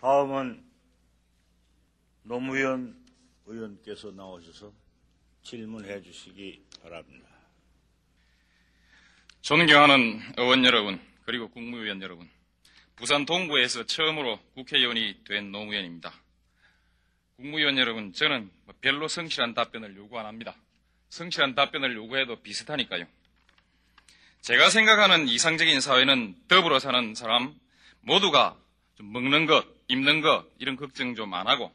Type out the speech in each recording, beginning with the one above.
다음은 노무현 의원께서 나오셔서 질문해 주시기 바랍니다. 존경하는 의원 여러분, 그리고 국무위원 여러분, 부산 동구에서 처음으로 국회의원이 된 노무현입니다. 국무위원 여러분, 저는 뭐 별로 성실한 답변을 요구 안 합니다. 성실한 답변을 요구해도 비슷하니까요. 제가 생각하는 이상적인 사회는 더불어 사는 사람 모두가 좀 먹는 것, 입는 것 이런 걱정 좀 안 하고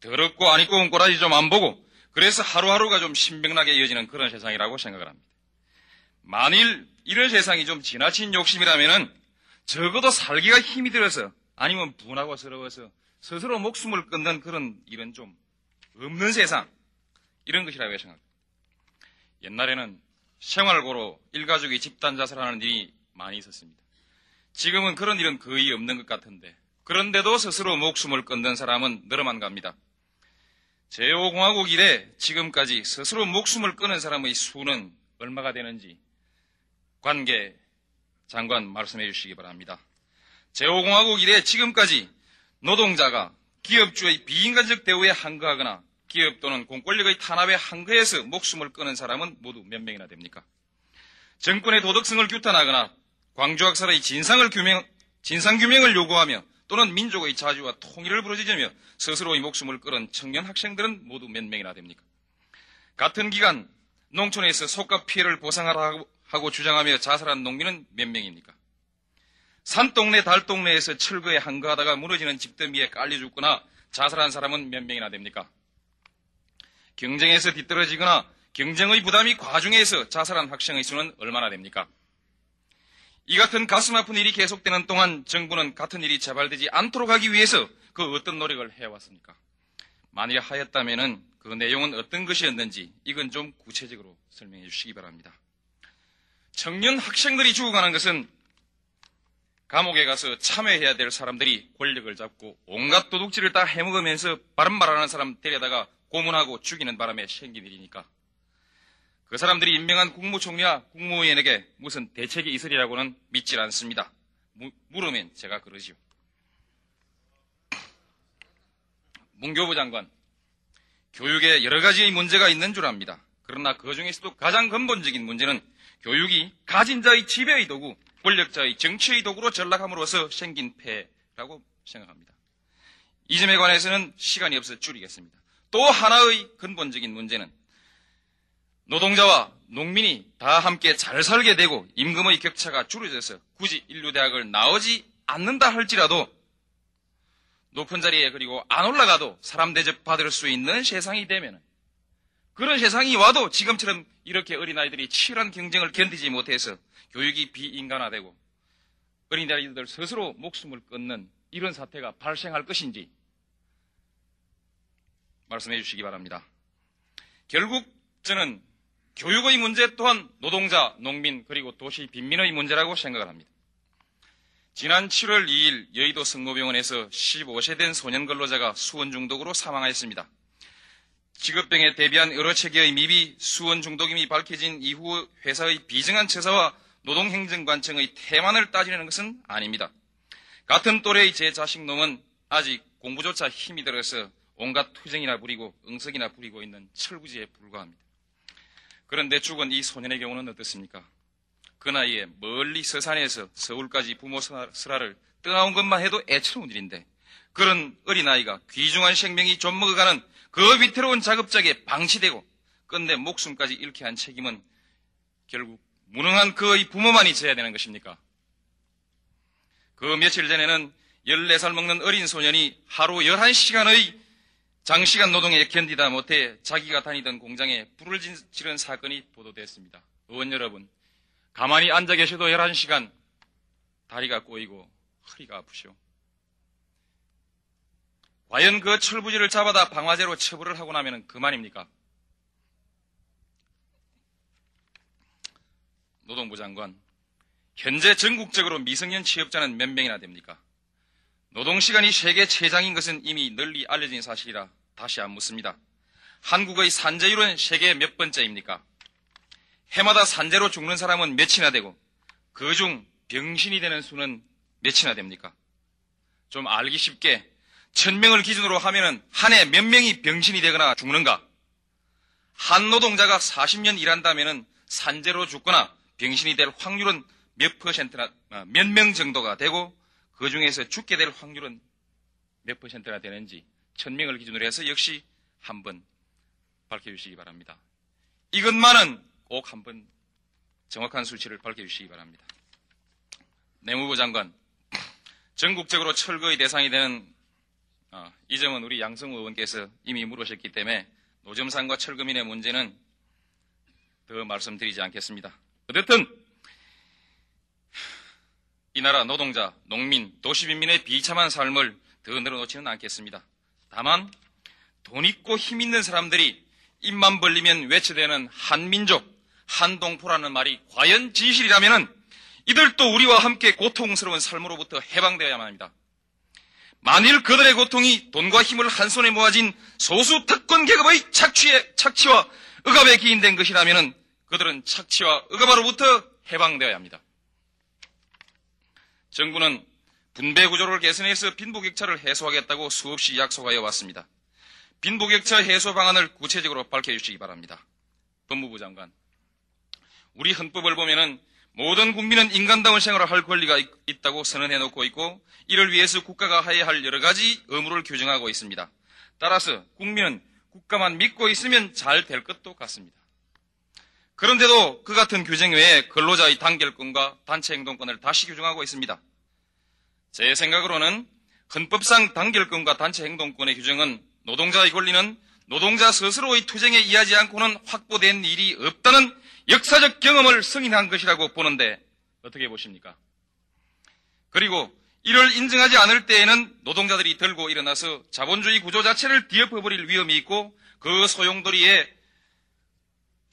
더럽고 안 입고 온 꼬라지 좀 안 보고 그래서 하루하루가 좀 신명나게 이어지는 그런 세상이라고 생각을 합니다. 만일 이런 세상이 좀 지나친 욕심이라면은 적어도 살기가 힘이 들어서 아니면 분하고 서러워서 스스로 목숨을 끊는 그런 일은 좀 없는 세상 이런 것이라고 생각합니다. 옛날에는 생활고로 일가족이 집단 자살하는 일이 많이 있었습니다. 지금은 그런 일은 거의 없는 것 같은데 그런데도 스스로 목숨을 끊는 사람은 늘어만 갑니다. 제5공화국 이래 지금까지 스스로 목숨을 끊은 사람의 수는 얼마가 되는지 관계 장관 말씀해 주시기 바랍니다. 제5공화국 이래 지금까지 노동자가 기업주의 비인간적 대우에 항거하거나 기업 또는 공권력의 탄압에 항거해서 목숨을 끊은 사람은 모두 몇 명이나 됩니까? 정권의 도덕성을 규탄하거나 광주학살의 진상을 규명, 진상규명을 요구하며 또는 민족의 자주와 통일을 부르짖으며 스스로의 목숨을 끊은 청년 학생들은 모두 몇 명이나 됩니까? 같은 기간 농촌에서 속가 피해를 보상하라고 하고 주장하며 자살한 농민은 몇 명입니까? 산동네 달동네에서 철거에 항거하다가 무너지는 집더미에 깔려 죽거나 자살한 사람은 몇 명이나 됩니까? 경쟁에서 뒤떨어지거나 경쟁의 부담이 과중해서 자살한 학생의 수는 얼마나 됩니까? 이 같은 가슴 아픈 일이 계속되는 동안 정부는 같은 일이 재발되지 않도록 하기 위해서 그 어떤 노력을 해왔습니까? 만일 하였다면 그 내용은 어떤 것이었는지 이건 좀 구체적으로 설명해 주시기 바랍니다. 청년 학생들이 죽어가는 것은 감옥에 가서 참여해야 될 사람들이 권력을 잡고 온갖 도둑질을 다 해먹으면서 바른 말하는 사람 데려다가 고문하고 죽이는 바람에 생긴 일이니까. 그 사람들이 임명한 국무총리와 국무위원에게 무슨 대책이 있으리라고는 믿질 않습니다. 무, 물으면 제가 그러지요. 문교부 장관, 교육에 여러 가지 문제가 있는 줄 압니다. 그러나 그 중에서도 가장 근본적인 문제는 교육이 가진 자의 지배의 도구, 권력자의 정치의 도구로 전락함으로써 생긴 폐라고 생각합니다. 이 점에 관해서는 시간이 없어 줄이겠습니다. 또 하나의 근본적인 문제는 노동자와 농민이 다 함께 잘 살게 되고 임금의 격차가 줄어져서 굳이 인류대학을 나오지 않는다 할지라도 높은 자리에 그리고 안 올라가도 사람 대접 받을 수 있는 세상이 되면 그런 세상이 와도 지금처럼 이렇게 어린아이들이 치열한 경쟁을 견디지 못해서 교육이 비인간화되고 어린아이들 스스로 목숨을 끊는 이런 사태가 발생할 것인지 말씀해 주시기 바랍니다. 결국 저는 교육의 문제 또한 노동자, 농민, 그리고 도시 빈민의 문제라고 생각을 합니다. 지난 7월 2일 여의도 성모병원에서 15세 된 소년 근로자가 수원 중독으로 사망하였습니다. 직업병에 대비한 여러 체계의 미비 수원 중독임이 밝혀진 이후 회사의 비정한 처사와 노동행정관청의 태만을 따지는 것은 아닙니다. 같은 또래의 제 자식 놈은 아직 공부조차 힘이 들어서 온갖 투쟁이나 부리고 응석이나 부리고 있는 철부지에 불과합니다. 그런데 죽은 이 소년의 경우는 어떻습니까? 그 나이에 멀리 서산에서 서울까지 부모 슬하를 떠나온 것만 해도 애처로운 일인데 그런 어린아이가 귀중한 생명이 좀먹어가는 그 위태로운 작업작에 방치되고 끝내 목숨까지 잃게 한 책임은 결국 무능한 그의 부모만이 져야 되는 것입니까? 그 며칠 전에는 14살 먹는 어린 소년이 하루 11시간의 장시간 노동에 견디다 못해 자기가 다니던 공장에 불을 지른 사건이 보도됐습니다. 의원 여러분, 가만히 앉아 계셔도 11시간 다리가 꼬이고 허리가 아프시오. 과연 그 철부지를 잡아다 방화제로 처벌을 하고 나면 그만입니까? 노동부 장관, 현재 전국적으로 미성년 취업자는 몇 명이나 됩니까? 노동시간이 세계 최장인 것은 이미 널리 알려진 사실이라 다시 안 묻습니다. 한국의 산재율은 세계 몇 번째입니까? 해마다 산재로 죽는 사람은 몇이나 되고 그 중 병신이 되는 수는 몇이나 됩니까? 좀 알기 쉽게 천명을 기준으로 하면은 한 해 몇 명이 병신이 되거나 죽는가? 한 노동자가 40년 일한다면은 산재로 죽거나 병신이 될 확률은 몇 퍼센트나, 아, 몇명 정도가 되고 그 중에서 죽게 될 확률은 몇 퍼센트나 되는지 천명을 기준으로 해서 역시 한번 밝혀주시기 바랍니다. 이것만은 꼭 한번 정확한 수치를 밝혀주시기 바랍니다. 내무부 장관, 전국적으로 철거의 대상이 되는 아, 이 점은 우리 양성우 의원께서 이미 물으셨기 때문에 노점상과 철거민의 문제는 더 말씀드리지 않겠습니다. 어쨌든 이 나라 노동자, 농민, 도시민민의 비참한 삶을 더 늘어놓지는 않겠습니다. 다만 돈 있고 힘 있는 사람들이 입만 벌리면 외쳐대는 한민족, 한동포라는 말이 과연 진실이라면 이들도 우리와 함께 고통스러운 삶으로부터 해방되어야만 합니다. 만일 그들의 고통이 돈과 힘을 한 손에 모아진 소수 특권 계급의 착취에, 착취와 억압에 기인된 것이라면 그들은 착취와 억압으로부터 해방되어야 합니다. 정부는 분배 구조를 개선해서 빈부격차를 해소하겠다고 수없이 약속하여 왔습니다. 빈부격차 해소 방안을 구체적으로 밝혀주시기 바랍니다. 법무부 장관. 우리 헌법을 보면은 모든 국민은 인간다운 생활을 할 권리가 있, 다고 선언해 놓고 있고 이를 위해서 국가가 해야 할 여러 가지 의무를 규정하고 있습니다. 따라서 국민은 국가만 믿고 있으면 잘 될 것도 같습니다. 그런데도 그 같은 규정 외에 근로자의 단결권과 단체 행동권을 다시 규정하고 있습니다. 제 생각으로는 헌법상 단결권과 단체 행동권의 규정은 노동자의 권리는 노동자 스스로의 투쟁에 이하지 않고는 확보된 일이 없다는 역사적 경험을 승인한 것이라고 보는데 어떻게 보십니까? 그리고 이를 인정하지 않을 때에는 노동자들이 들고 일어나서 자본주의 구조 자체를 뒤엎어버릴 위험이 있고 그 소용돌이에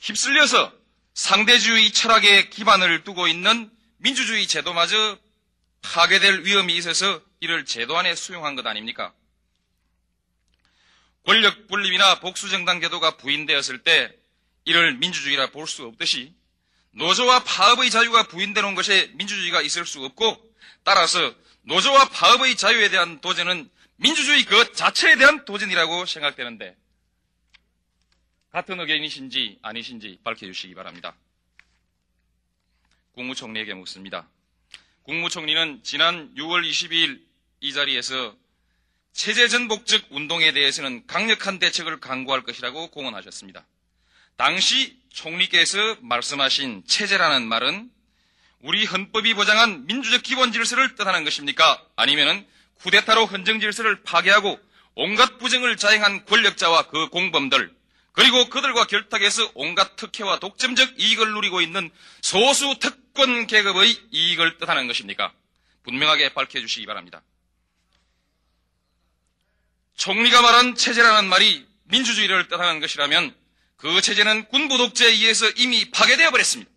휩쓸려서 상대주의 철학에 기반을 두고 있는 민주주의 제도마저 파괴될 위험이 있어서 이를 제도 안에 수용한 것 아닙니까? 권력 분립이나 복수정당 제도가 부인되었을 때 이를 민주주의라 볼 수 없듯이 노조와 파업의 자유가 부인되는 것에 민주주의가 있을 수 없고 따라서 노조와 파업의 자유에 대한 도전은 민주주의 그 자체에 대한 도전이라고 생각되는데 같은 의견이신지 아니신지 밝혀주시기 바랍니다. 국무총리에게 묻습니다. 국무총리는 지난 6월 22일 이 자리에서 체제 전복적 운동에 대해서는 강력한 대책을 강구할 것이라고 공언하셨습니다. 당시 총리께서 말씀하신 체제라는 말은 우리 헌법이 보장한 민주적 기본 질서를 뜻하는 것입니까? 아니면은 쿠데타로 헌정 질서를 파괴하고 온갖 부정을 자행한 권력자와 그 공범들 그리고 그들과 결탁해서 온갖 특혜와 독점적 이익을 누리고 있는 소수 특권 계급의 이익을 뜻하는 것입니까? 분명하게 밝혀주시기 바랍니다. 총리가 말한 체제라는 말이 민주주의를 뜻하는 것이라면 그 체제는 군부 독재에 의해서 이미 파괴되어 버렸습니다.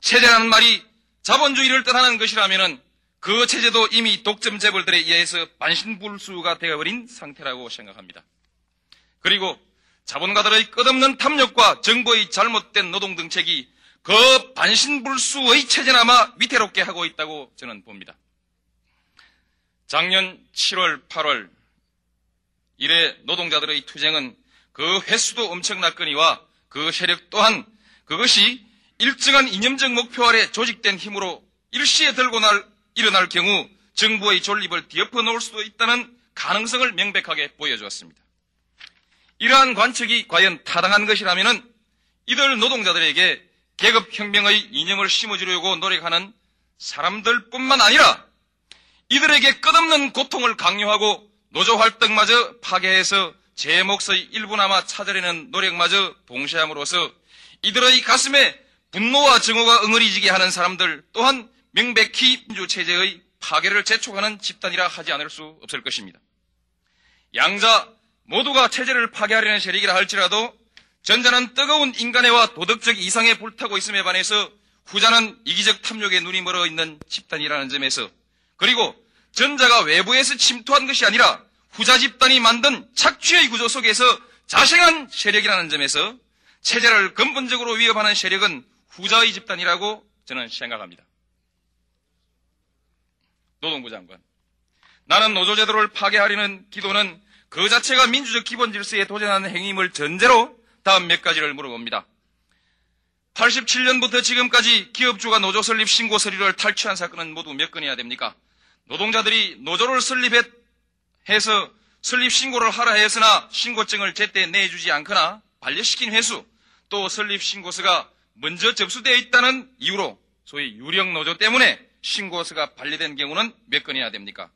체제라는 말이 자본주의를 뜻하는 것이라면 그 체제도 이미 독점 재벌들에 의해서 반신불수가 되어버린 상태라고 생각합니다. 그리고 자본가들의 끝없는 탐욕과 정부의 잘못된 노동 정책이 그 반신불수의 체제나마 위태롭게 하고 있다고 저는 봅니다. 작년 7월, 8월 이래 노동자들의 투쟁은 그 횟수도 엄청났거니와 그 세력 또한 그것이 일정한 이념적 목표 아래 조직된 힘으로 일시에 들고 날, 일어날 경우 정부의 존립을 뒤엎어 놓을 수도 있다는 가능성을 명백하게 보여주었습니다. 이러한 관측이 과연 타당한 것이라면 이들 노동자들에게 계급혁명의 이념을 심어주려고 노력하는 사람들뿐만 아니라 이들에게 끝없는 고통을 강요하고 노조 활동마저 파괴해서 제 몫의 일부나마 찾으려는 노력마저 봉쇄함으로써 이들의 가슴에 분노와 증오가 응어리지게 하는 사람들 또한 명백히 민주체제의 파괴를 재촉하는 집단이라 하지 않을 수 없을 것입니다. 양자 모두가 체제를 파괴하려는 세력이라 할지라도 전자는 뜨거운 인간애와 도덕적 이상에 불타고 있음에 반해서 후자는 이기적 탐욕에 눈이 멀어 있는 집단이라는 점에서 그리고 전자가 외부에서 침투한 것이 아니라 후자 집단이 만든 착취의 구조 속에서 자생한 세력이라는 점에서 체제를 근본적으로 위협하는 세력은 후자의 집단이라고 저는 생각합니다. 노동부 장관. 나는 노조제도를 파괴하려는 기도는 그 자체가 민주적 기본 질서에 도전하는 행위임을 전제로 다음 몇 가지를 물어봅니다. 87년부터 지금까지 기업주가 노조 설립 신고 서류를 탈취한 사건은 모두 몇 건이나 됩니까? 노동자들이 노조를 설립해서 설립 신고를 하라 했으나 신고증을 제때 내주지 않거나 반려시킨 회수 또 설립 신고서가 먼저 접수되어 있다는 이유로 소위 유령 노조 때문에 신고서가 반려된 경우는 몇 건이나 됩니까?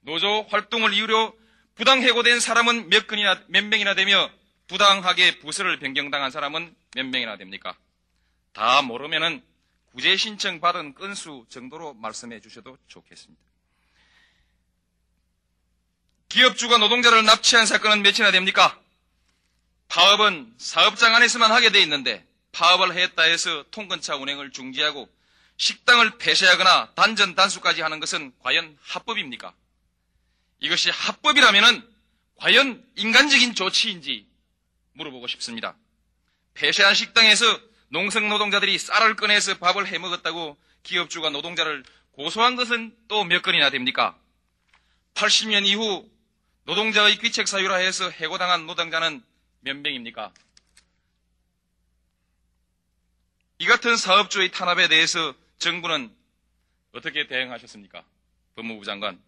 노조 활동을 이유로 부당 해고된 사람은 몇 건이나 몇 명이나 되며 부당하게 부서를 변경당한 사람은 몇 명이나 됩니까? 다 모르면은 구제 신청 받은 건수 정도로 말씀해 주셔도 좋겠습니다. 기업주가 노동자를 납치한 사건은 몇이나 됩니까? 파업은 사업장 안에서만 하게 돼 있는데 파업을 했다 해서 통근차 운행을 중지하고 식당을 폐쇄하거나 단전 단수까지 하는 것은 과연 합법입니까? 이것이 합법이라면 과연 인간적인 조치인지 물어보고 싶습니다. 폐쇄한 식당에서 농성 노동자들이 쌀을 꺼내서 밥을 해 먹었다고 기업주가 노동자를 고소한 것은 또 몇 건이나 됩니까? 80년 이후 노동자의 귀책 사유라 해서 해고당한 노동자는 몇 명입니까? 이 같은 사업주의 탄압에 대해서 정부는 어떻게 대응하셨습니까? 법무부 장관.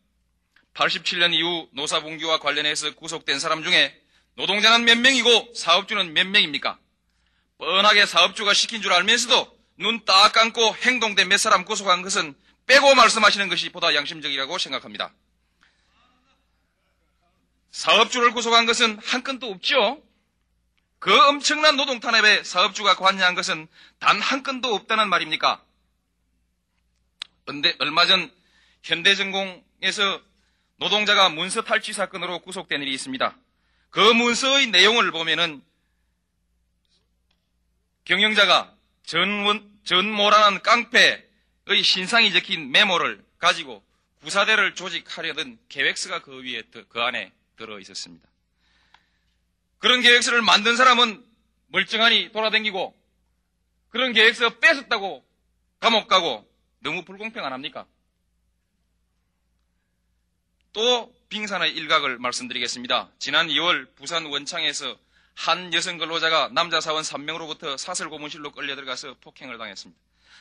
87년 이후 노사분규와 관련해서 구속된 사람 중에 노동자는 몇 명이고 사업주는 몇 명입니까? 뻔하게 사업주가 시킨 줄 알면서도 눈 딱 감고 행동된 몇 사람 구속한 것은 빼고 말씀하시는 것이 보다 양심적이라고 생각합니다. 사업주를 구속한 것은 한 건도 없죠? 그 엄청난 노동 탄압에 사업주가 관여한 것은 단 한 건도 없다는 말입니까? 근데 얼마 전 현대전공에서 노동자가 문서 탈취 사건으로 구속된 일이 있습니다. 그 문서의 내용을 보면은 경영자가 전원, 전모라는 깡패의 신상이 적힌 메모를 가지고 구사대를 조직하려던 계획서가 그 위에, 그 안에 들어 있었습니다. 그런 계획서를 만든 사람은 멀쩡하니 돌아다니고 그런 계획서 뺏었다고 감옥 가고 너무 불공평 안 합니까? 또 빙산의 일각을 말씀드리겠습니다. 지난 2월 부산 원창에서 한 여성 근로자가 남자 사원 3명으로부터 사설 고문실로 끌려 들어가서 폭행을 당했습니다.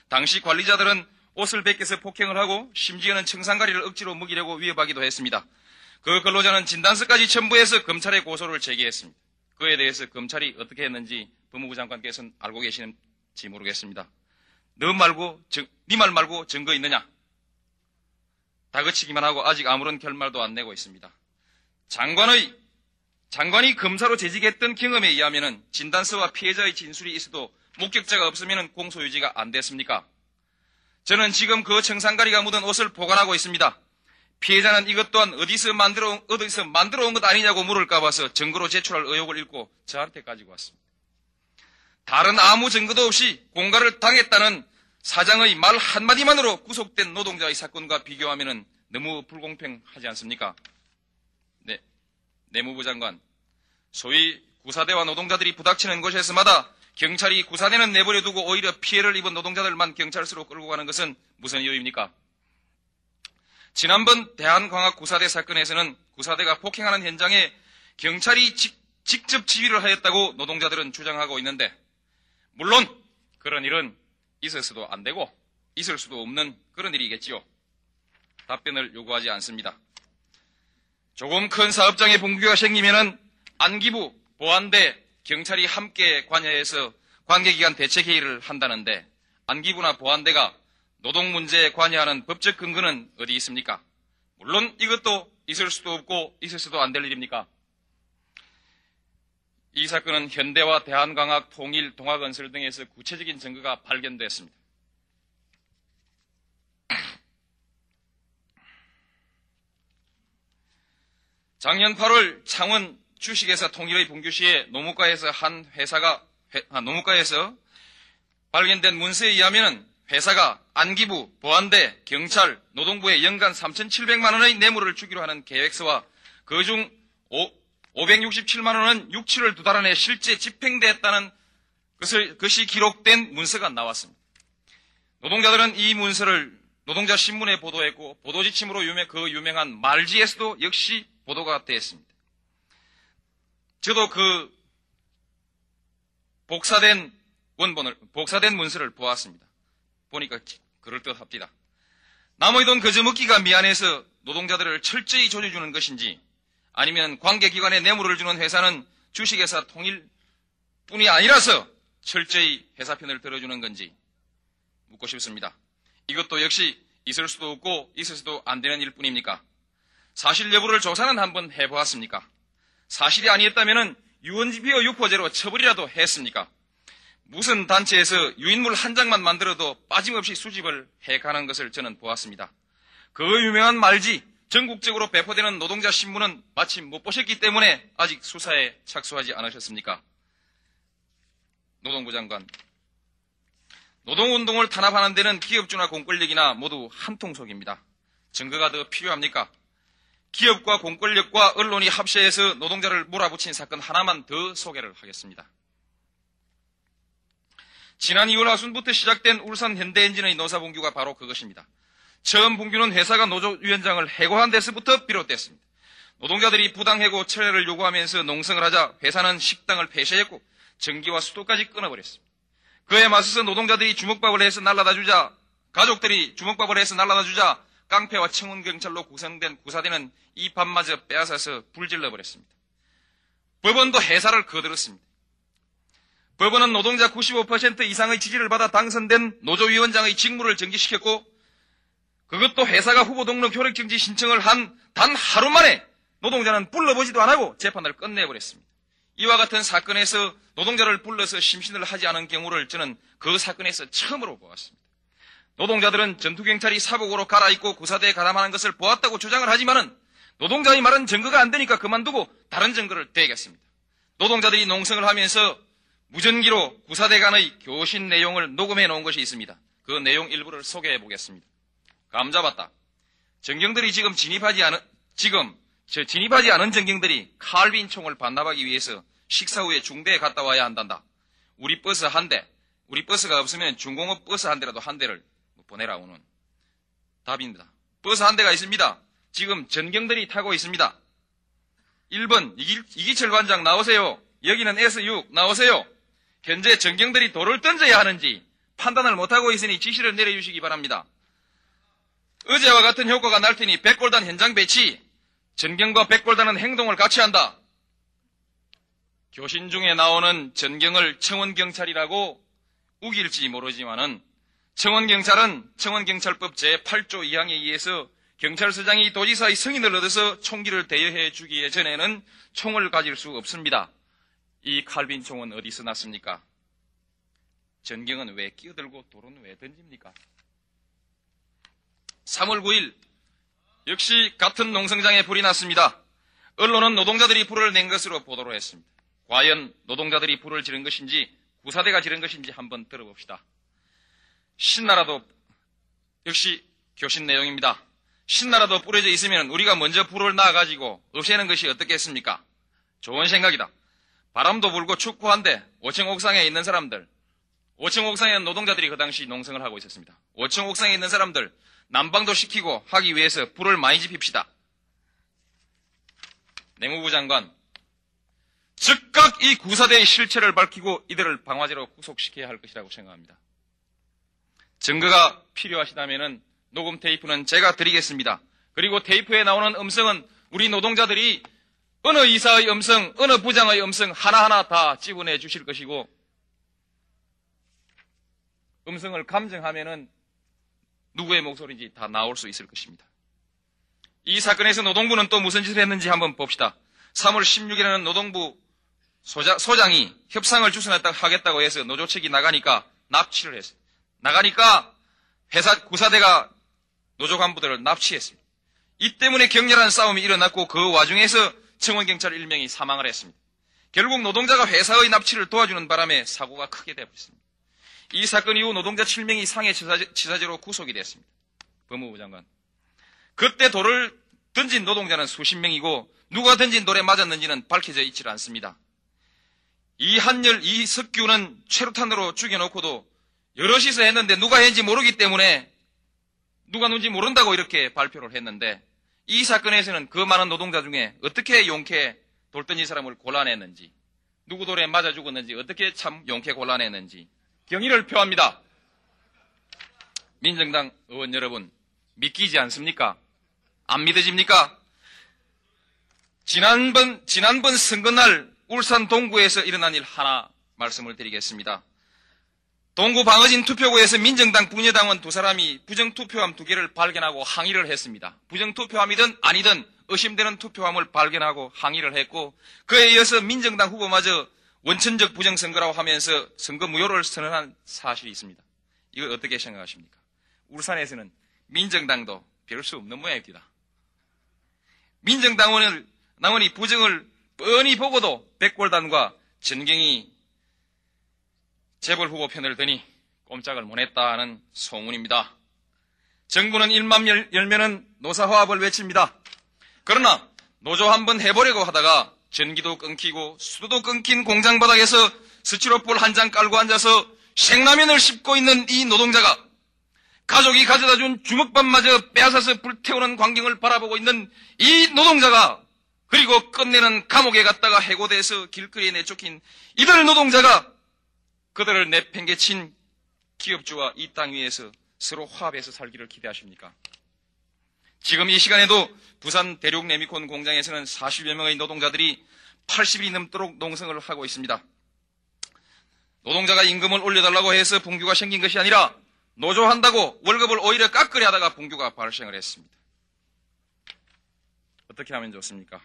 당시 관리자들은 옷을 벗겨서 폭행을 하고 심지어는 청산가리를 억지로 먹이려고 위협하기도 했습니다. 그 근로자는 진단서까지 첨부해서 검찰에 고소를 제기했습니다. 그에 대해서 검찰이 어떻게 했는지 법무부 장관께서는 알고 계시는지 모르겠습니다. 너 말고, 네말 말고 증거 있느냐? 다그치기만 하고 아직 아무런 결말도 안 내고 있습니다. 장관의 장관이 검사로 재직했던 경험에 의하면 진단서와 피해자의 진술이 있어도 목격자가 없으면 공소 유지가 안 됐습니까? 저는 지금 그 청산가리가 묻은 옷을 보관하고 있습니다. 피해자는 이것 또한 어디서 만들어, 어디서 만들어 온 것 아니냐고 물을까 봐서 증거로 제출할 의혹을 읽고 저한테 가지고 왔습니다. 다른 아무 증거도 없이 공갈을 당했다는 사장의 말 한마디만으로 구속된 노동자의 사건과 비교하면 너무 불공평하지 않습니까? 네. 내무부 장관. 소위 구사대와 노동자들이 부닥치는 곳에서마다 경찰이 구사대는 내버려 두고 오히려 피해를 입은 노동자들만 경찰서로 끌고 가는 것은 무슨 이유입니까? 지난번 대한광학 구사대 사건에서는 구사대가 폭행하는 현장에 경찰이 직, 직접 지휘를 하였다고 노동자들은 주장하고 있는데 물론 그런 일은 있을 수도 안 되고 있을 수도 없는 그런 일이겠지요. 답변을 요구하지 않습니다. 조금 큰 사업장에 봉규가 생기면은 안기부, 보안대, 경찰이 함께 관여해서 관계기관 대책회의를 한다는데 안기부나 보안대가 노동 문제에 관여하는 법적 근거는 어디 있습니까? 물론 이것도 있을 수도 없고 있을 수도 안 될 일입니까? 이 사건은 현대와 대한광학, 통일, 동학건설 등에서 구체적인 증거가 발견됐습니다. 작년 8월 창원 주식회사 통일의 분규시에 노무과에서 한 회사가 아, 노무과에서 발견된 문서에 의하면 회사가 안기부, 보안대, 경찰, 노동부에 연간 3,700만 원의 뇌물을 주기로 하는 계획서와 그중 567만 원은 육치를 두달 안에 실제 집행됐다는 것을, 것이 기록된 문서가 나왔습니다. 노동자들은 이 문서를 노동자 신문에 보도했고 보도지침으로 유명, 그 유명한 말지에서도 역시 보도가 되었습니다. 저도 그 복사된 원본을 복사된 문서를 보았습니다. 보니까 그럴듯합니다. 남의 돈 거저먹기가 미안해서 노동자들을 철저히 조져주는 것인지 아니면 관계기관에 뇌물을 주는 회사는 주식회사 통일뿐이 아니라서 철저히 회사 편을 들어주는 건지 묻고 싶습니다. 이것도 역시 있을 수도 없고 있을 수도 안 되는 일뿐입니까? 사실 여부를 조사는 한번 해보았습니까? 사실이 아니었다면 유언지피어 유포죄로 처벌이라도 했습니까? 무슨 단체에서 유인물 한 장만 만들어도 빠짐없이 수집을 해가는 것을 저는 보았습니다. 그 유명한 말지 전국적으로 배포되는 노동자 신문은 마침 못 보셨기 때문에 아직 수사에 착수하지 않으셨습니까? 노동부 장관. 노동운동을 탄압하는 데는 기업주나 공권력이나 모두 한통속입니다. 증거가 더 필요합니까? 기업과 공권력과 언론이 합세해서 노동자를 몰아붙인 사건 하나만 더 소개를 하겠습니다. 지난 2월 하순부터 시작된 울산 현대엔진의 노사봉규가 바로 그것입니다. 처음 봉규는 회사가 노조위원장을 해고한 데서부터 비롯됐습니다. 노동자들이 부당해고 철회를 요구하면서 농성을 하자 회사는 식당을 폐쇄했고 전기와 수도까지 끊어버렸습니다. 그에 맞서서 노동자들이 주먹밥을 해서 날라다 주자 가족들이 주먹밥을 해서 날라다 주자 깡패와 청운경찰로 구성된 구사대는 이 밥마저 빼앗아서 불질러 버렸습니다. 법원도 해사를 거들었습니다. 법원은 노동자 95% 이상의 지지를 받아 당선된 노조위원장의 직무를 정지시켰고 그것도 회사가 후보 등록 효력 정지 신청을 한 단 하루 만에 노동자는 불러보지도 않고 재판을 끝내버렸습니다. 이와 같은 사건에서 노동자를 불러서 심신을 하지 않은 경우를 저는 그 사건에서 처음으로 보았습니다. 노동자들은 전투경찰이 사복으로 갈아입고 구사대에 가담하는 것을 보았다고 주장을 하지만은 노동자의 말은 증거가 안 되니까 그만두고 다른 증거를 대겠습니다. 노동자들이 농성을 하면서 무전기로 구사대 간의 교신 내용을 녹음해 놓은 것이 있습니다. 그 내용 일부를 소개해 보겠습니다. 감 잡았다. 전경들이 지금 진입하지 않은, 지금 저 진입하지 않은 전경들이 칼빈 총을 반납하기 위해서 식사 후에 중대에 갔다 와야 한단다. 우리 버스 한 대, 우리 버스가 없으면 중공업 버스 한 대라도 한 대를 보내라 오는 답입니다. 버스 한 대가 있습니다. 지금 전경들이 타고 있습니다. 1번 이기 철 관장 나오세요. 여기는 S6 나오세요. 현재 전경들이 돌을 던져야 하는지 판단을 못하고 있으니 지시를 내려주시기 바랍니다. 어제와 같은 효과가 날 테니 백골단 현장 배치, 전경과 백골단은 행동을 같이 한다. 교신 중에 나오는 전경을 청원경찰이라고 우길지 모르지만은 청원경찰은 청원경찰법 제8조 2항에 의해서 경찰서장이 도지사의 승인을 얻어서 총기를 대여해 주기에 전에는 총을 가질 수 없습니다. 이 칼빈 총은 어디서 났습니까? 전경은 왜 끼어들고 돌은 왜 던집니까? 3월 9일 역시 같은 농성장에 불이 났습니다. 언론은 노동자들이 불을 낸 것으로 보도를 했습니다. 과연 노동자들이 불을 지른 것인지 구사대가 지른 것인지 한번 들어봅시다. 신나라도 역시 교신 내용입니다. 신나라도 뿌려져 있으면 우리가 먼저 불을 놔가지고 없애는 것이 어떻겠습니까? 좋은 생각이다. 바람도 불고 축구한데 5층 옥상에 있는 사람들 5층 옥상에 노동자들이 그 당시 농성을 하고 있었습니다. 5층 옥상에 있는 사람들 난방도 시키고 하기 위해서 불을 많이 지핍시다. 내무부 장관 즉각 이 구사대의 실체를 밝히고 이들을 방화제로 구속시켜야 할 것이라고 생각합니다. 증거가 필요하시다면 녹음 테이프는 제가 드리겠습니다. 그리고 테이프에 나오는 음성은 우리 노동자들이 어느 이사의 음성, 어느 부장의 음성 하나하나 다 집어내 주실 것이고 음성을 감정하면은 누구의 목소리인지 다 나올 수 있을 것입니다. 이 사건에서 노동부는 또 무슨 짓을 했는지 한번 봅시다. 3월 16일에는 노동부 소장, 소장 이 협상을 주선하겠다고 해서 노조 측이 나가니까 납치를 했어요. 나가니까 회사 구사대가 노조 간부들을 납치했습니다. 이 때문에 격렬한 싸움이 일어났고 그 와중에서 청원경찰 1명이 사망을 했습니다. 결국 노동자가 회사의 납치를 도와주는 바람에 사고가 크게 되었습니다. 이 사건 이후 노동자 7명 이 상해 치사제 로 구속이 됐습니다. 법무부 장관. 그때 돌을 던진 노동자는 수십 명이고 누가 던진 돌에 맞았는지는 밝혀져 있질 않습니다. 이 한열, 이 석규는 최루탄으로 죽여놓고도 여럿이서 했는데 누가 했는지 모르기 때문에 누가 누군지 모른다고 이렇게 발표를 했는데 이 사건에서는 그 많은 노동자 중에 어떻게 용케 돌덩이 사람을 골라냈는지 누구 돌에 맞아 죽었는지 어떻게 참 용케 골라냈는지 경의를 표합니다. 민정당 의원 여러분 믿기지 않습니까? 안 믿어집니까? 지난번 지난번 선거날 울산 동구에서 일어난 일 하나 말씀을 드리겠습니다. 동구 방어진 투표구에서 민정당 분여당원 두 사람이 부정투표함 두 개를 발견하고 항의를 했습니다. 부정투표함이든 아니든 의심되는 투표함을 발견하고 항의를 했고 그에 이어서 민정당 후보마저 원천적 부정선거라고 하면서 선거 무효를 선언한 사실이 있습니다. 이걸 어떻게 생각하십니까? 울산에서는 민정당도 별 수 없는 모양입니다. 민정당원을 당원이 부정을 뻔히 보고도 백골단과 전경이 재벌 후보 편을 드니 꼼짝을 못했다는 소문입니다. 정부는 일만 열, 열면은 노사화합을 외칩니다. 그러나 노조 한번 해보려고 하다가 전기도 끊기고 수도도 끊긴 공장 바닥에서 스티로폴 한 장 깔고 앉아서 생라면을 씹고 있는 이 노동자가 가족이 가져다 준 주먹밥마저 빼앗아서 불태우는 광경을 바라보고 있는 이 노동자가 그리고 끝내는 감옥에 갔다가 해고돼서 길거리에 내쫓긴 이들 노동자가 그들을 내팽개친 기업주와 이 땅 위에서 서로 화합해서 살기를 기대하십니까? 지금 이 시간에도 부산 대륙 레미콘 공장에서는 40여 명의 노동자들이 80일이 넘도록 농성을 하고 있습니다. 노동자가 임금을 올려달라고 해서 분규가 생긴 것이 아니라 노조한다고 월급을 오히려 깎으려 하다가 분규가 발생을 했습니다. 어떻게 하면 좋습니까?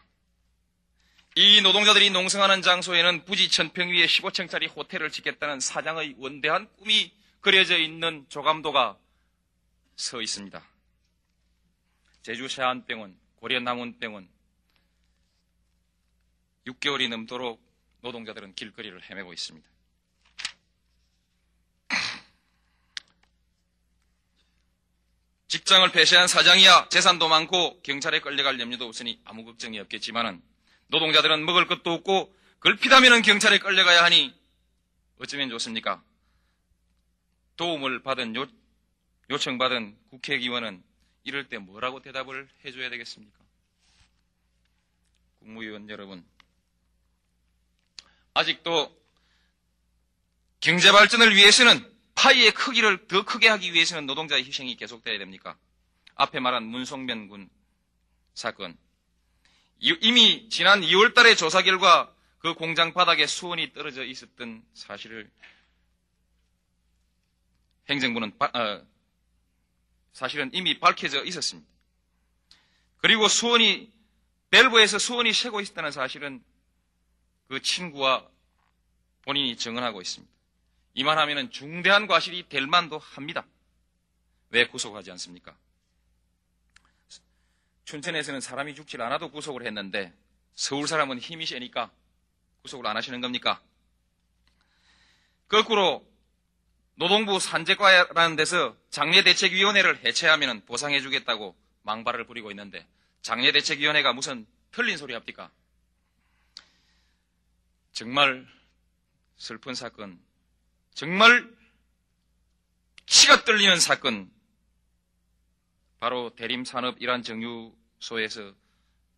이 노동자들이 농성하는 장소에는 부지 천평 위에 15층짜리 호텔을 짓겠다는 사장의 원대한 꿈이 그려져 있는 조감도가 서 있습니다. 제주 세안병원, 고려남원병원 6개월이 넘도록 노동자들은 길거리를 헤매고 있습니다. 직장을 폐쇄한 사장이야 재산도 많고 경찰에 끌려갈 염려도 없으니 아무 걱정이 없겠지만은 노동자들은 먹을 것도 없고 걸핏하면 경찰에 끌려가야 하니 어쩌면 좋습니까? 도움을 받은 요, 요청받은 국회의원은 이럴 때 뭐라고 대답을 해줘야 되겠습니까? 국무위원 여러분, 아직도 경제 발전을 위해서는 파이의 크기를 더 크게 하기 위해서는 노동자의 희생이 계속돼야 됩니까? 앞에 말한 문성면 군 사건, 이미 지난 2월 달의 조사 결과 그 공장 바닥에 수원이 떨어져 있었던 사실을 행정부는 어, 사실은 이미 밝혀져 있었습니다. 그리고 수원이 벨브에서 수원이 새고 있었다는 사실은 그 친구와 본인이 증언하고 있습니다. 이만하면 중대한 과실이 될 만도 합니다. 왜 구속하지 않습니까? 춘천에서는 사람이 죽질 않아도 구속을 했는데 서울 사람은 힘이 세니까 구속을 안 하시는 겁니까? 거꾸로 노동부 산재과라는 데서 장례대책위원회를 해체하면 보상해주겠다고 망발을 부리고 있는데 장례대책위원회가 무슨 틀린 소리 합니까? 정말 슬픈 사건, 정말 치가 떨리는 사건, 바로 대림산업 이란 정유소에서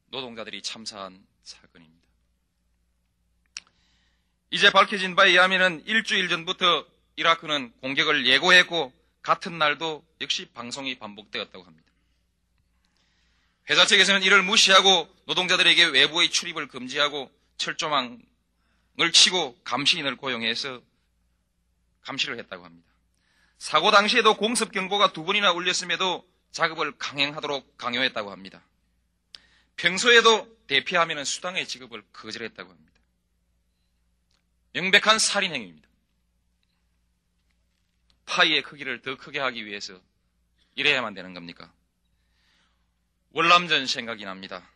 노동자들이 참사한 사건입니다. 이제 밝혀진 바에 의하면 일주일 전부터 이라크는 공격을 예고했고 같은 날도 역시 방송이 반복되었다고 합니다. 회사 측에서는 이를 무시하고 노동자들에게 외부의 출입을 금지하고 철조망을 치고 감시인을 고용해서 감시를 했다고 합니다. 사고 당시에도 공습 경보가 두 번이나 울렸음에도 작업을 강행하도록 강요했다고 합니다. 평소에도 대피하면 수당의 지급을 거절했다고 합니다. 명백한 살인 행위입니다. 파이의 크기를 더 크게 하기 위해서 이래야만 되는 겁니까? 월남전 생각이 납니다.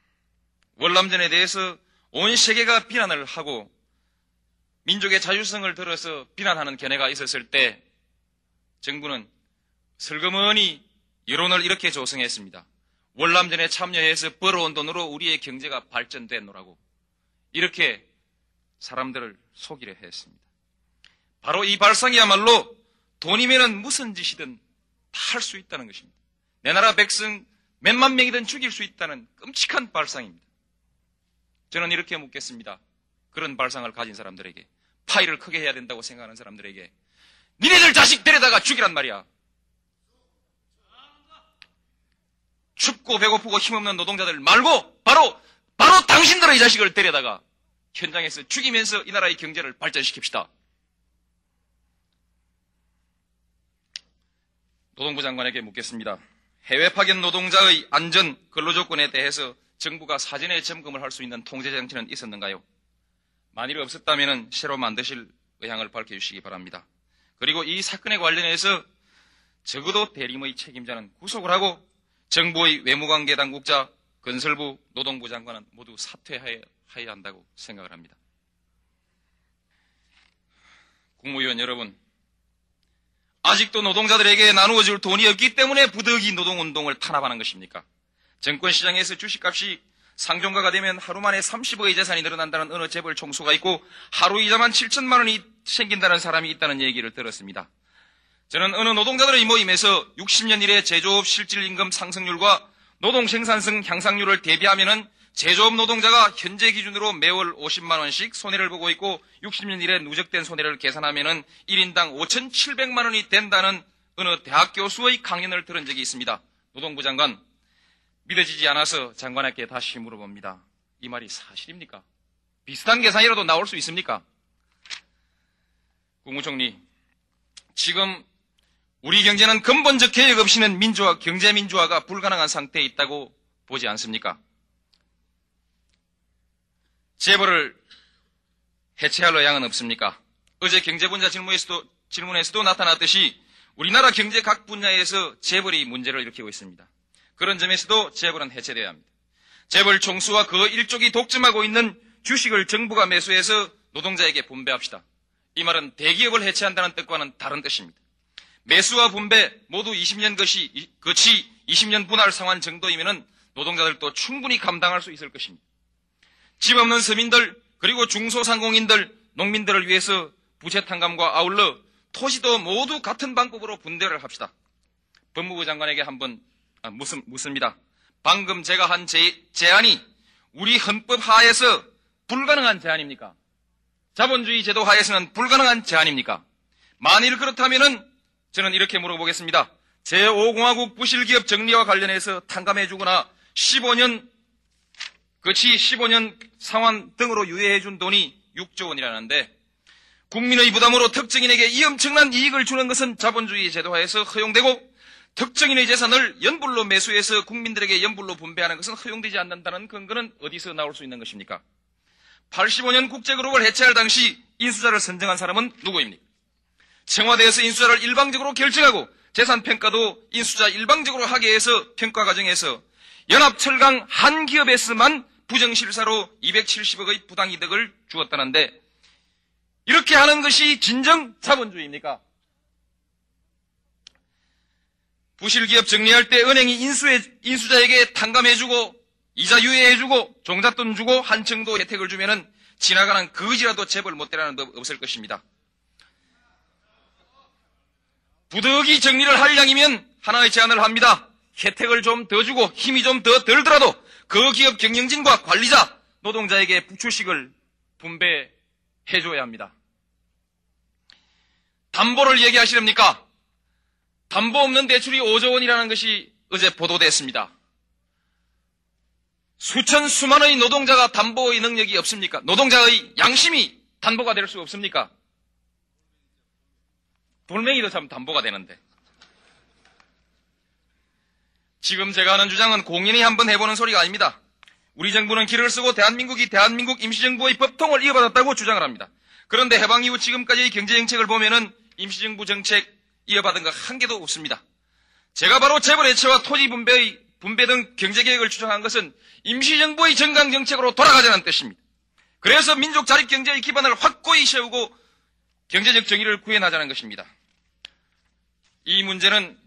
월남전에 대해서 온 세계가 비난을 하고 민족의 자율성을 들어서 비난하는 견해가 있었을 때 정부는 슬그머니 여론을 이렇게 조성했습니다. 월남전에 참여해서 벌어온 돈으로 우리의 경제가 발전됐노라고 이렇게 사람들을 속이려 했습니다. 바로 이 발상이야말로 돈이면은 무슨 짓이든 다 할 수 있다는 것입니다. 내 나라 백성 몇만 명이든 죽일 수 있다는 끔찍한 발상입니다. 저는 이렇게 묻겠습니다. 그런 발상을 가진 사람들에게 파일을 크게 해야 된다고 생각하는 사람들에게 니네들 자식 데려다가 죽이란 말이야. 춥고 배고프고 힘없는 노동자들 말고 바로 바로 당신들의 자식을 데려다가 현장에서 죽이면서 이 나라의 경제를 발전시킵시다. 노동부 장관에게 묻겠습니다. 해외 파견 노동자의 안전 근로 조건에 대해서 정부가 사전에 점검을 할 수 있는 통제 장치는 있었는가요? 만일 없었다면 새로 만드실 의향을 밝혀주시기 바랍니다. 그리고 이 사건에 관련해서 적어도 대림의 책임자는 구속을 하고 정부의 외무관계 당국자, 건설부, 노동부 장관은 모두 사퇴해야 한다고 생각을 합니다. 국무위원 여러분, 아직도 노동자들에게 나누어 줄 돈이 없기 때문에 부득이 노동운동을 탄압하는 것입니까? 정권시장에서 주식값이 상종가가 되면 하루 만에 30억의 재산이 늘어난다는 어느 재벌 총수가 있고 하루 이자만 7천만 원이 생긴다는 사람이 있다는 얘기를 들었습니다. 저는 어느 노동자들의 모임에서 60년 이래 제조업 실질 임금 상승률과 노동 생산성 향상률을 대비하면은 제조업 노동자가 현재 기준으로 매월 50만 원씩 손해를 보고 있고 60년 이래 누적된 손해를 계산하면은 1인당 5,700만 원이 된다는 어느 대학 교수의 강연을 들은 적이 있습니다. 노동부 장관 믿어지지 않아서 장관에게 다시 물어봅니다. 이 말이 사실입니까? 비슷한 계산이라도 나올 수 있습니까? 국무총리, 지금 우리 경제는 근본적 개혁 없이는 민주화, 경제 민주화가 불가능한 상태에 있다고 보지 않습니까? 재벌을 해체할 의향은 없습니까? 어제 경제분야 질문에서도, 질문에서도 나타났듯이 우리나라 경제 각 분야에서 재벌이 문제를 일으키고 있습니다. 그런 점에서도 재벌은 해체돼야 합니다. 재벌 총수와 그 일족이 독점하고 있는 주식을 정부가 매수해서 노동자에게 분배합시다. 이 말은 대기업을 해체한다는 뜻과는 다른 뜻입니다. 매수와 분배 모두 20년 것이 거치 20년 분할 상환 정도이면 노동자들도 충분히 감당할 수 있을 것입니다. 집 없는 서민들 그리고 중소상공인들 농민들을 위해서 부채 탕감과 아울러 토지도 모두 같은 방법으로 분배를 합시다. 법무부 장관에게 한번 아, 묻습, 묻습니다. 방금 제가 한 제, 제안이 우리 헌법 하에서 불가능한 제안입니까? 자본주의 제도 하에서는 불가능한 제안입니까? 만일 그렇다면은 저는 이렇게 물어보겠습니다. 제5공화국 부실기업 정리와 관련해서 탕감해주거나 15년, 그치 15년 상환 등으로 유예해 준 돈이 6조 원이라는데 국민의 부담으로 특정인에게 이 엄청난 이익을 주는 것은 자본주의 제도하에서 허용되고 특정인의 재산을 연불로 매수해서 국민들에게 연불로 분배하는 것은 허용되지 않는다는 근거는 어디서 나올 수 있는 것입니까? 85년 국제그룹을 해체할 당시 인수자를 선정한 사람은 누구입니까? 청와대에서 인수자를 일방적으로 결정하고 재산 평가도 인수자 일방적으로 하게 해서 평가 과정에서 연합철강 한 기업에서만 부정실사로 270억의 부당이득을 주었다는데 이렇게 하는 것이 진정 자본주의입니까? 부실기업 정리할 때 은행이 인수해, 인수자에게 탕감해주고 이자 유예해주고 종잣돈 주고 한층도 혜택을 주면은 지나가는 거지라도 재벌 못되라는 법 없을 것입니다. 부득이 정리를 할 양이면 하나의 제안을 합니다. 혜택을 좀 더 주고 힘이 좀더 덜더라도 그 기업 경영진과 관리자, 노동자에게 부추식을 분배해줘야 합니다. 담보를 얘기하시렵니까? 담보 없는 대출이 5조 원이라는 것이 어제 보도됐습니다. 수천 수만의 노동자가 담보의 능력이 없습니까? 노동자의 양심이 담보가 될 수 없습니까? 돌멩이도 참 담보가 되는데. 지금 제가 하는 주장은 공인이 한번 해보는 소리가 아닙니다. 우리 정부는 길을 쓰고 대한민국이 대한민국 임시정부의 법통을 이어받았다고 주장을 합니다. 그런데 해방 이후 지금까지의 경제정책을 보면은 임시정부 정책 이어받은 것한 개도 없습니다. 제가 바로 재벌 해체와 토지 분배의 분배 등 경제개혁을 추정한 것은 임시정부의 정강정책으로 돌아가자는 뜻입니다. 그래서 민족 자립 경제의 기반을 확고히 세우고 경제적 정의를 구해나자는 것입니다. 이 문제는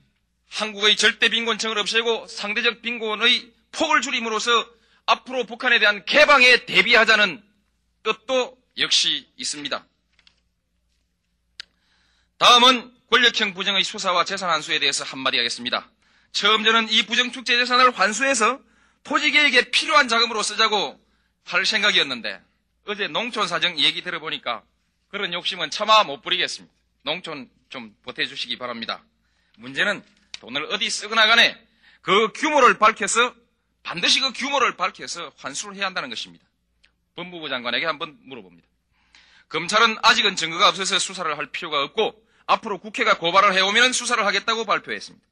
한국의 절대 빈곤층을 없애고 상대적 빈곤의 폭을 줄임으로써 앞으로 북한에 대한 개방에 대비하자는 뜻도 역시 있습니다. 다음은 권력형 부정의 수사와 재산 환수에 대해서 한마디 하겠습니다. 처음 저는 이 부정축제 재산을 환수해서 토지계획에 필요한 자금으로 쓰자고 할 생각이었는데 어제 농촌 사정 얘기 들어보니까 그런 욕심은 차마 못 부리겠습니다. 농촌 좀 보태주시기 바랍니다. 문제는 돈을 어디 쓰거나 간에 그 규모를 밝혀서 반드시 그 규모를 밝혀서 환수를 해야 한다는 것입니다. 법무부 장관에게 한번 물어봅니다. 검찰은 아직은 증거가 없어서 수사를 할 필요가 없고 앞으로 국회가 고발을 해오면 수사를 하겠다고 발표했습니다.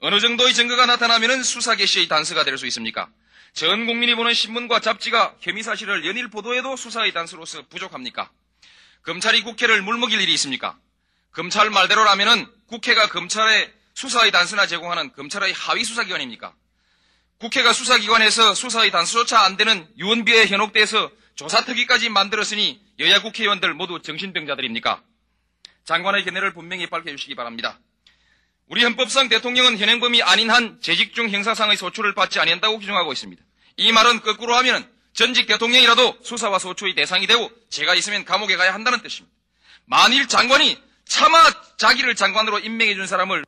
어느 정도의 증거가 나타나면 수사 개시의 단서가 될 수 있습니까? 전 국민이 보는 신문과 잡지가 혐의 사실을 연일 보도해도 수사의 단서로서 부족합니까? 검찰이 국회를 물먹일 일이 있습니까? 검찰 말대로라면은 국회가 검찰의 수사의 단서나 제공하는 검찰의 하위 수사기관입니까? 국회가 수사기관에서 수사의 단서조차 안 되는 유언비에 현혹돼서 조사특위까지 만들었으니 여야 국회의원들 모두 정신병자들입니까? 장관의 견해를 분명히 밝혀주시기 바랍니다. 우리 헌법상 대통령은 현행범이 아닌 한 재직 중 형사상의 소추를 받지 아니한다고 규정하고 있습니다. 이 말은 거꾸로 하면 전직 대통령이라도 수사와 소추의 대상이 되고 죄가 있으면 감옥에 가야 한다는 뜻입니다. 만일 장관이 차마 자기를 장관으로 임명해 준 사람을